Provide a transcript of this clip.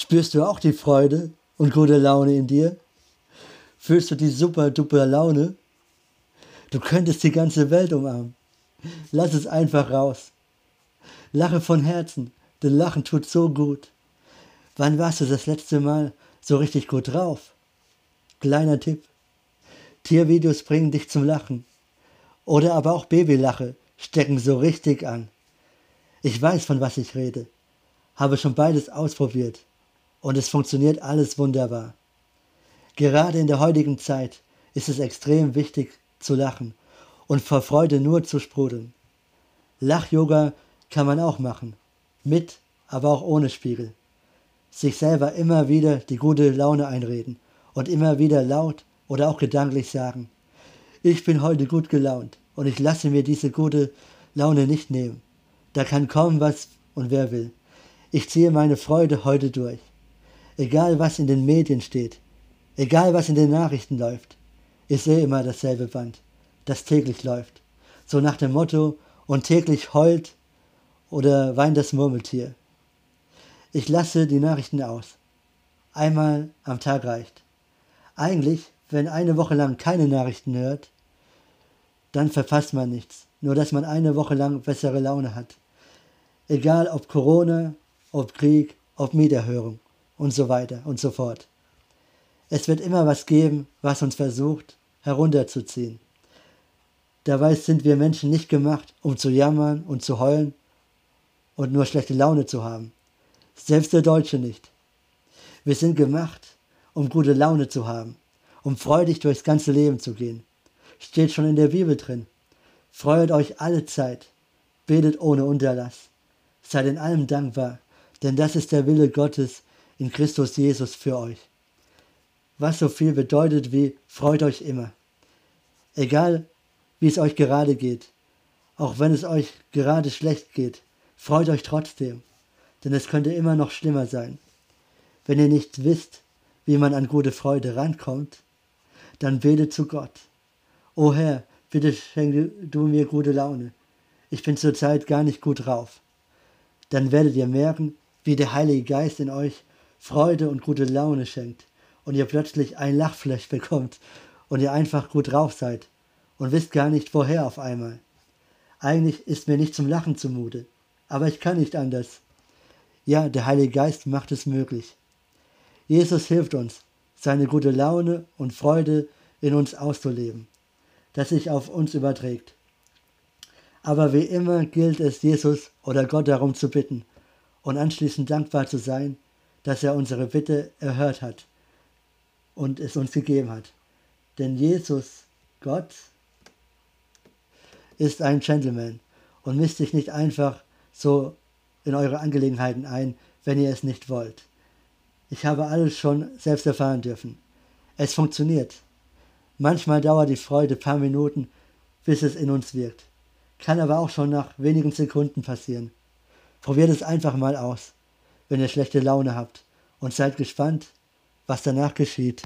Spürst du auch die Freude und gute Laune in dir? Fühlst du die super duper Laune? Du könntest die ganze Welt umarmen. Lass es einfach raus. Lache von Herzen, denn Lachen tut so gut. Wann warst du das letzte Mal so richtig gut drauf? Kleiner Tipp. Tiervideos bringen dich zum Lachen. Oder aber auch Babylache stecken so richtig an. Ich weiß, von was ich rede. Habe schon beides ausprobiert. Und es funktioniert alles wunderbar. Gerade in der heutigen Zeit ist es extrem wichtig zu lachen und vor Freude nur zu sprudeln. Lach-Yoga kann man auch machen. Mit, aber auch ohne Spiegel. Sich selber immer wieder die gute Laune einreden und immer wieder laut oder auch gedanklich sagen, ich bin heute gut gelaunt und ich lasse mir diese gute Laune nicht nehmen. Da kann kommen, was und wer will. Ich ziehe meine Freude heute durch. Egal was in den Medien steht, egal was in den Nachrichten läuft, ich sehe immer dasselbe Band, das täglich läuft. So nach dem Motto, und täglich heult oder weint das Murmeltier. Ich lasse die Nachrichten aus. Einmal am Tag reicht. Eigentlich, wenn eine Woche lang keine Nachrichten hört, dann verpasst man nichts. Nur dass man eine Woche lang bessere Laune hat. Egal ob Corona, ob Krieg, ob Mieterhörung und so weiter und so fort. Es wird immer was geben, was uns versucht herunterzuziehen. Dabei sind wir Menschen nicht gemacht, um zu jammern und zu heulen und nur schlechte Laune zu haben. Selbst der Deutsche nicht. Wir sind gemacht, um gute Laune zu haben, um freudig durchs ganze Leben zu gehen. Steht schon in der Bibel drin. Freut euch alle Zeit, betet ohne Unterlass, seid in allem dankbar, denn das ist der Wille Gottes in Christus Jesus für euch. Was so viel bedeutet wie freut euch immer. Egal, wie es euch gerade geht, auch wenn es euch gerade schlecht geht, freut euch trotzdem, denn es könnte immer noch schlimmer sein. Wenn ihr nicht wisst, wie man an gute Freude rankommt, dann betet zu Gott. O Herr, bitte schenke du mir gute Laune. Ich bin zurzeit gar nicht gut drauf. Dann werdet ihr merken, wie der Heilige Geist in euch Freude und gute Laune schenkt und ihr plötzlich ein Lachflash bekommt und ihr einfach gut drauf seid und wisst gar nicht woher auf einmal. Eigentlich ist mir nicht zum Lachen zumute, aber ich kann nicht anders. Ja, der Heilige Geist macht es möglich. Jesus hilft uns, seine gute Laune und Freude in uns auszuleben, das sich auf uns überträgt. Aber wie immer gilt es Jesus oder Gott darum zu bitten und anschließend dankbar zu sein, dass er unsere Bitte erhört hat und es uns gegeben hat. Denn Jesus, Gott, ist ein Gentleman und misst sich nicht einfach so in eure Angelegenheiten ein, wenn ihr es nicht wollt. Ich habe alles schon selbst erfahren dürfen. Es funktioniert. Manchmal dauert die Freude ein paar Minuten, bis es in uns wirkt. Kann aber auch schon nach wenigen Sekunden passieren. Probiert es einfach mal aus, wenn ihr schlechte Laune habt und seid gespannt, was danach geschieht.